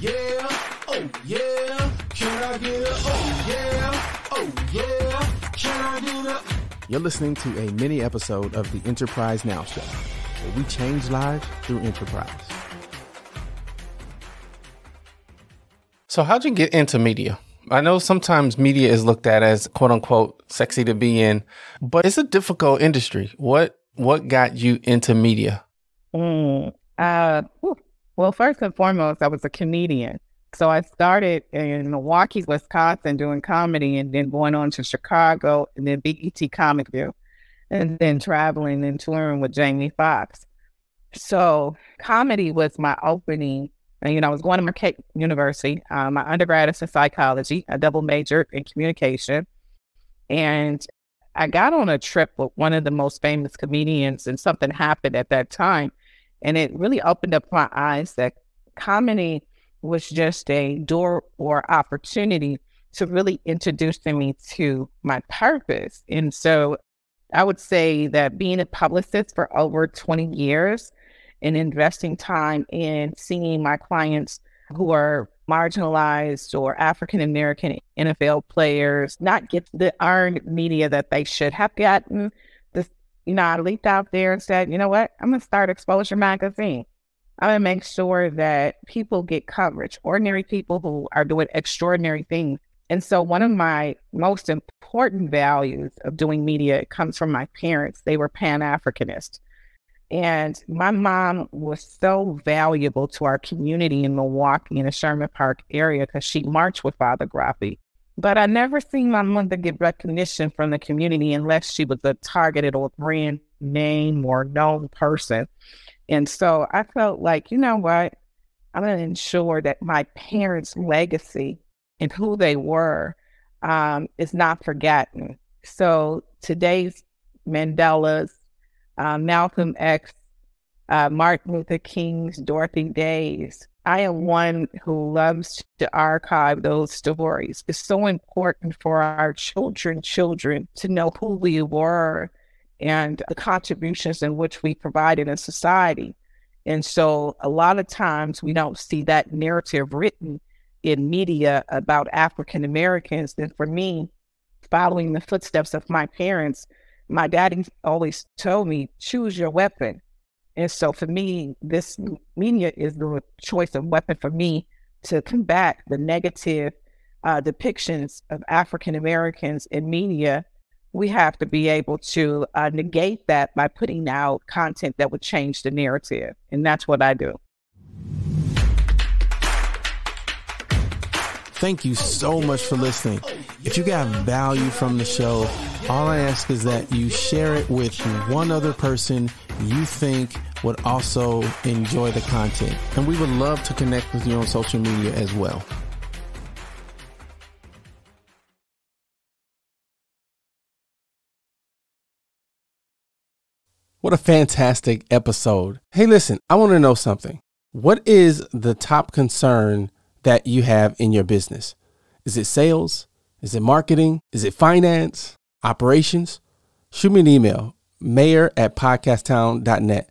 Yeah, oh yeah, can I get a oh yeah, oh yeah, can I get a You're listening to a mini episode of the Enterprise Now Show, where we change lives through enterprise. So, how'd you get into media? I know sometimes media is looked at as quote unquote sexy to be in, but it's a difficult industry. What what got you into media? Mm, uh, whew. Well, first and foremost, I was a comedian. So I started in Milwaukee, Wisconsin, doing comedy, and then going on to Chicago, and then BET Comic View, and then traveling and touring with Jamie Foxx. So comedy was my opening. And you know, I was going to Marquette University. Uh, my undergrad is in psychology. I double majored in communication, and I got on a trip with one of the most famous comedians, and something happened at that time. And it really opened up my eyes that comedy was just a door or opportunity to really introduce me to my purpose. And so I would say that being a publicist for over 20 years and investing time in seeing my clients who are marginalized or African American NFL players not get the earned media that they should have gotten. You know, I leaped out there and said, you know what? I'm going to start Exposure Magazine. I'm going to make sure that people get coverage, ordinary people who are doing extraordinary things. And so, one of my most important values of doing media comes from my parents. They were Pan Africanists. And my mom was so valuable to our community in Milwaukee in the Sherman Park area because she marched with Father Groppi. But I never seen my mother get recognition from the community unless she was a targeted or brand name or known person. And so I felt like, you know what? I'm going to ensure that my parents' legacy and who they were um, is not forgotten. So today's Mandela's, uh, Malcolm X, uh, Martin Luther King's, Dorothy Day's. I am one who loves to archive those stories. It's so important for our children, children to know who we were and the contributions in which we provided in society. And so a lot of times we don't see that narrative written in media about African Americans. And for me, following the footsteps of my parents, my daddy always told me, choose your weapon. And so for me, this media is the choice of weapon for me to combat the negative uh, depictions of African Americans in media. We have to be able to uh, negate that by putting out content that would change the narrative. And that's what I do. Thank you so much for listening. If you got value from the show, all I ask is that you share it with one other person you think would also enjoy the content. And we would love to connect with you on social media as well. What a fantastic episode. Hey, listen, I want to know something. What is the top concern that you have in your business? Is it sales? Is it marketing? Is it finance? Operations? Shoot me an email, mayor at podcasttown.net.